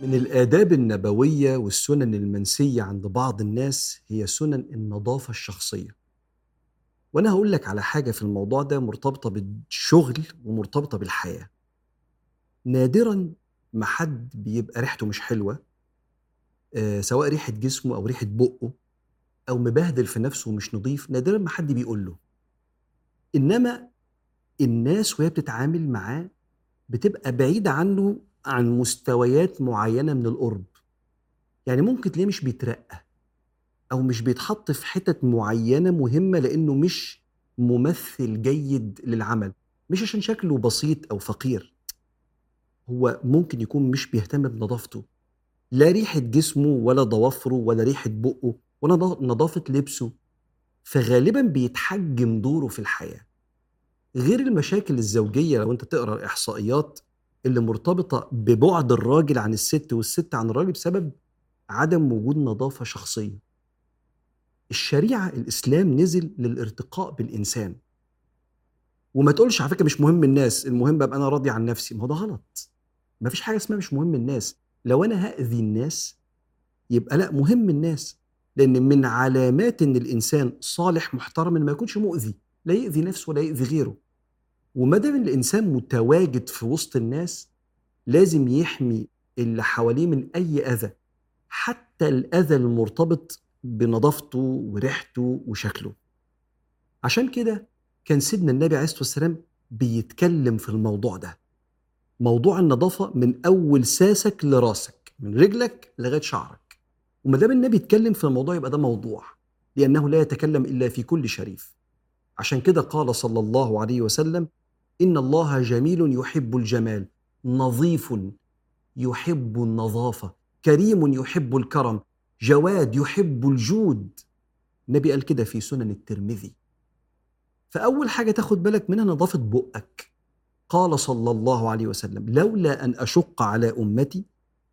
من الآداب النبوية والسنن المنسية عند بعض الناس هي سنن النظافة الشخصية. وأنا هقول لك على حاجة في الموضوع ده مرتبطة بالشغل ومرتبطة بالحياة. نادرا ما حد بيبقى ريحته مش حلوة آه، سواء ريحة جسمه أو ريحة بقه أو مبهدل في نفسه ومش نظيف نادرا ما حد بيقول له. إنما الناس وهي بتتعامل معاه بتبقى بعيدة عنه عن مستويات معينة من القرب. يعني ممكن تلاقيه مش بيترقى أو مش بيتحط في حتت معينة مهمة لأنه مش ممثل جيد للعمل. مش عشان شكله بسيط أو فقير. هو ممكن يكون مش بيهتم بنظافته. لا ريحة جسمه ولا ضوافره ولا ريحة بقه ولا نظافة لبسه. فغالبا بيتحجم دوره في الحياة. غير المشاكل الزوجية لو أنت تقرأ الإحصائيات اللي مرتبطة ببعد الراجل عن الست والست عن الراجل بسبب عدم وجود نظافة شخصية. الشريعة الإسلام نزل للارتقاء بالإنسان. وما تقولش على فكرة مش مهم الناس المهم أبقى أنا راضي عن نفسي. ما هو ده غلط. ما فيش حاجة اسمها مش مهم الناس. لو أنا هأذي الناس يبقى لأ مهم الناس. لأن من علامات إن الإنسان صالح محترم إن ما يكونش مؤذي. لا يأذي نفسه ولا يأذي غيره. وما دام الإنسان متواجد في وسط الناس لازم يحمي اللي حواليه من أي أذى حتى الأذى المرتبط بنظافته وريحته وشكله. عشان كده كان سيدنا النبي عليه الصلاة والسلام بيتكلم في الموضوع ده. موضوع النظافة من أول ساسك لراسك من رجلك لغاية شعرك. وما دام النبي اتكلم في الموضوع يبقى ده موضوع لأنه لا يتكلم إلا في كل شريف. عشان كده قال صلى الله عليه وسلم إن الله جميل يحب الجمال نظيف يحب النظافة كريم يحب الكرم جواد يحب الجود. النبي قال كده في سنن الترمذي. فأول حاجة تاخد بالك منها نظافة بقك. قال صلى الله عليه وسلم لولا أن أشق على أمتي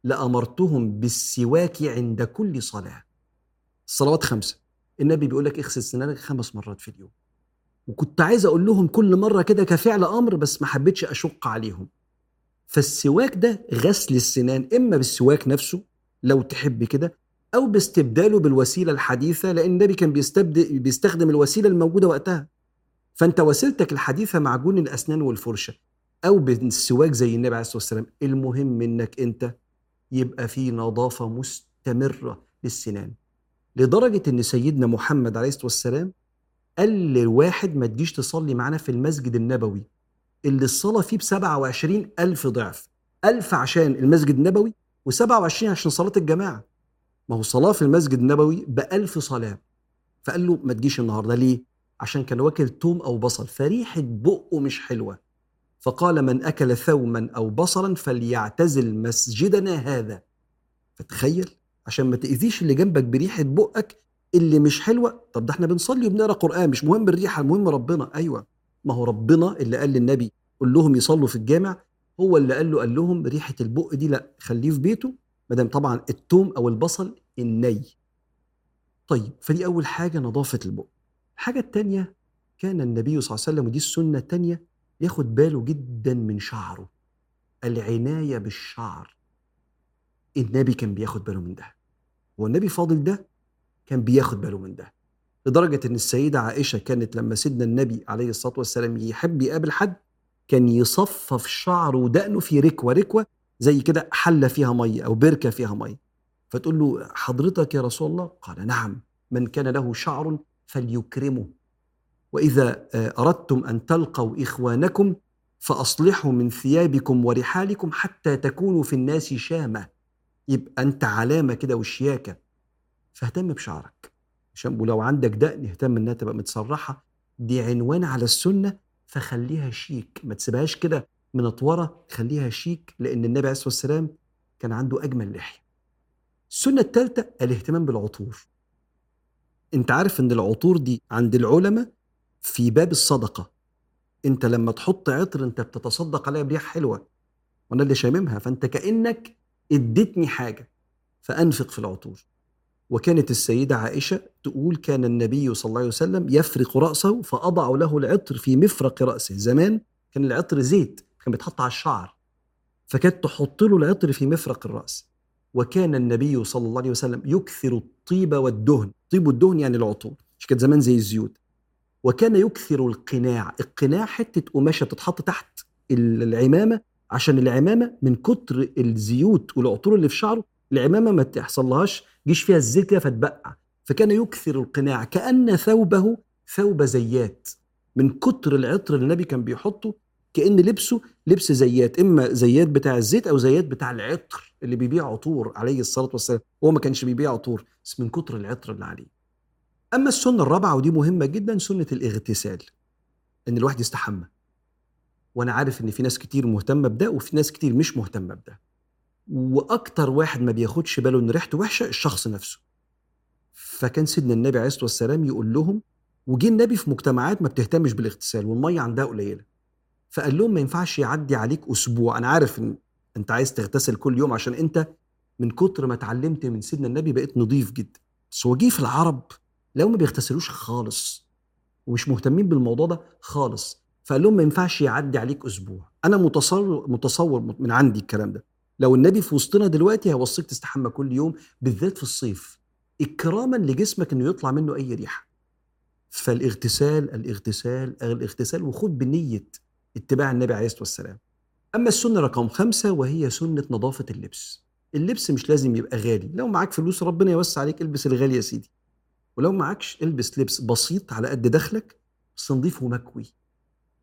لأمرتهم بالسواك عند كل صلاة. الصلوات خمسة. النبي بيقول لك اغسل سنانك خمس مرات في اليوم. وكنت عايز أقول لهم كل مرة كده كفعل أمر بس ما حبيتش أشق عليهم. فالسواك ده غسل السنان إما بالسواك نفسه لو تحب كده أو باستبداله بالوسيلة الحديثة لأن النبي كان بيستبدل بيستخدم الوسيلة الموجودة وقتها. فأنت وسيلتك الحديثة معجون الأسنان والفرشة أو بالسواك زي النبي عليه الصلاة والسلام. المهم إنك أنت يبقى في نظافة مستمرة للسنان. لدرجة إن سيدنا محمد عليه الصلاة والسلام قال لواحد ما تجيش تصلي معانا في المسجد النبوي اللي الصلاة فيه ب 27 ألف ضعف ألف عشان المسجد النبوي و27 عشان صلاة الجماعة. ما هو صلاة في المسجد النبوي بألف صلاة. فقال له ما تجيش النهاردة ليه؟ عشان كان واكل توم أو بصل فريحة بقه مش حلوة. فقال من أكل ثوما أو بصلا فليعتزل مسجدنا هذا. فتخيل عشان ما تأذيش اللي جنبك بريحة بقك اللي مش حلوة طب ده إحنا بنصلي وبنقرأ قرآن مش مهم الريحة المهم ربنا. أيوه. ما هو ربنا اللي قال للنبي قول لهم يصلوا في الجامع هو اللي قال له قال لهم ريحة البق دي لا خليه في بيته ما دام طبعا التوم أو البصل الني. طيب فدي أول حاجة نظافة البق. الحاجة الثانية كان النبي صلى الله عليه وسلم ودي السنة الثانية ياخد باله جدا من شعره. العناية بالشعر. النبي كان بياخد باله من ده. هو النبي فاضل ده كان بياخد باله من ده لدرجة إن السيدة عائشة كانت لما سيدنا النبي عليه الصلاة والسلام يحب يقابل حد كان يصفف شعره ودقنه في ركوة ركوة زي كده حلة فيها مية أو بركة فيها مية. فتقول له حضرتك يا رسول الله؟ قال نعم من كان له شعر فليكرمه وإذا آه، أردتم أن تلقوا إخوانكم فأصلحوا من ثيابكم ورحالكم حتى تكونوا في الناس شامة. يبقى أنت علامة كده وشياكة. فاهتم بشعرك. عشان ولو عندك دقن اهتم إنها تبقى متسرحه دي عنوان على السنة فخليها شيك. ما تسيبهاش كده منطوره خليها شيك لأن النبي عليه الصلاة والسلام كان عنده أجمل لحية. السنة الثالثة الاهتمام بالعطور. أنت عارف إن العطور دي عند العلماء في باب الصدقة. أنت لما تحط عطر أنت بتتصدق عليها بريح حلوة. وأنا اللي شاممها. فأنت كأنك اديتني حاجة. فأنفق في العطور. وكانت السيدة عائشة تقول كان النبي صلى الله عليه وسلم يفرق رأسه فأضع له العطر في مفرق رأسه. زمان كان العطر زيت كان بيتحط على الشعر. فكانت تحط له العطر في مفرق الرأس. وكان النبي صلى الله عليه وسلم يكثر الطيب والدهن. الطيب والدهن يعني العطور مش كانت زمان زي الزيوت. وكان يكثر القناع. القناع حتة قماشة تتحط تحت العمامة عشان العمامة من كتر الزيوت والعطور اللي في شعره العمامة ما تحصلهاش جيش فيها الزيت كده فتبقع. فكان يكثر القناع كأن ثوبه ثوب زيات. من كتر العطر اللي النبي كان بيحطه كأن لبسه لبس زيات. إما زيات بتاع الزيت أو زيات بتاع العطر اللي بيبيع عطور عليه الصلاة والسلام. هو ما كانش بيبيع عطور بس من كتر العطر اللي عليه. أما السنة الرابعة ودي مهمة جدا سنة الاغتسال. إن الواحد يستحمى. وأنا عارف إن في ناس كتير مهتمة بده وفي ناس كتير مش مهتمة بده. وأكتر واحد ما بياخدش باله إن ريحته وحشة الشخص نفسه. فكان سيدنا النبي عليه الصلاة والسلام يقول لهم وجه النبي في مجتمعات ما بتهتمش بالاغتسال والمية عندها قليلة. فقال لهم ما ينفعش يعدي عليك أسبوع. أنا عارف إن أنت عايز تغتسل كل يوم عشان أنت من كتر ما اتعلمت من سيدنا النبي بقيت نظيف جدا. بس هو جه في العرب لو ما بيغتسلوش خالص ومش مهتمين بالموضوع ده خالص. فقال لهم ما ينفعش يعدي عليك أسبوع. أنا متصور متصور من عندي الكلام ده. لو النبي في وسطنا دلوقتي هيوصيك تستحمى كل يوم بالذات في الصيف. إكراما لجسمك إنه يطلع منه أي ريحة. فالاغتسال الاغتسال الاغتسال وخد بنية اتباع النبي عليه الصلاة والسلام. أما السنة رقم خمسة وهي سنة نظافة اللبس. اللبس مش لازم يبقى غالي. لو معاك فلوس ربنا يوسع عليك البس الغالي يا سيدي. ولو معكش البس لبس بسيط على قد دخلك بس نظيف ومكوي.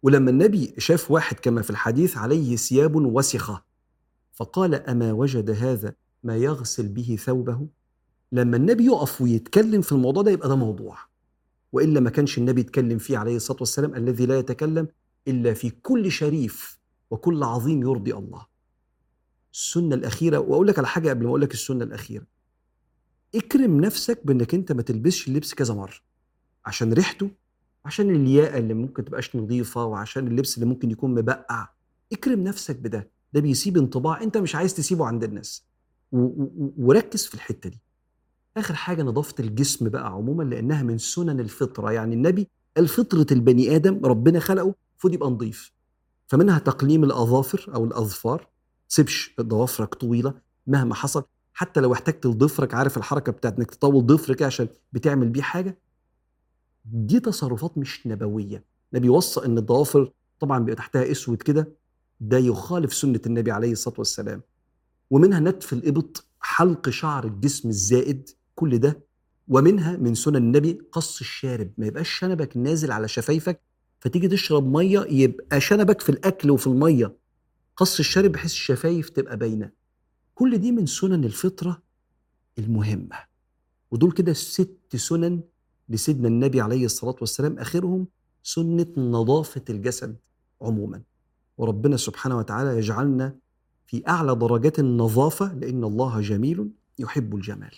ولما النبي شاف واحد كما في الحديث عليه ثياب وسخة فقال أما وجد هذا ما يغسل به ثوبه؟ لما النبي يقف ويتكلم في الموضوع ده يبقى ده موضوع. وإلا ما كانش النبي يتكلم فيه عليه الصلاة والسلام الذي لا يتكلم إلا في كل شريف وكل عظيم يرضي الله. السنة الأخيرة وأقول لك على حاجة قبل ما أقول لك السنة الأخيرة. اكرم نفسك بإنك أنت ما تلبسش اللبس كذا مرة. عشان ريحته عشان الياقة اللي ممكن تبقاش نظيفة وعشان اللبس اللي ممكن يكون مبقع. اكرم نفسك بده. ده بيسيب انطباع انت مش عايز تسيبه عند الناس. وركز في الحتة دي. آخر حاجة نظافه الجسم بقى عموما لأنها من سنن الفطرة. يعني النبي الفطره البني آدم ربنا خلقه المفروض يبقى نظيف فمنها تقليم الأظافر أو الأظفار. تسيبش ضوافرك طويلة مهما حصل. حتى لو احتجت لضفرك عارف الحركة بتاعت إنك تطول ضفرك عشان بتعمل بيه حاجة؟ دي تصرفات مش نبوية. النبي وصى إن الضوافر طبعا بيبقى تحتها أسود كده ده يخالف سنة النبي عليه الصلاة والسلام. ومنها نتف الإبط حلق شعر الجسم الزائد كل ده. ومنها من سنن النبي قص الشارب. ما يبقاش شنبك نازل على شفايفك فتيجي تشرب مية يبقى شنبك في الأكل وفي المية. قص الشارب بحيث الشفايف تبقى باينة. كل دي من سنن الفطرة المهمة. ودول كده ست سنن لسيدنا النبي عليه الصلاة والسلام آخرهم سنة نظافة الجسد عموما. وربنا سبحانه وتعالى يجعلنا في أعلى درجات النظافة لأن الله جميل يحب الجمال.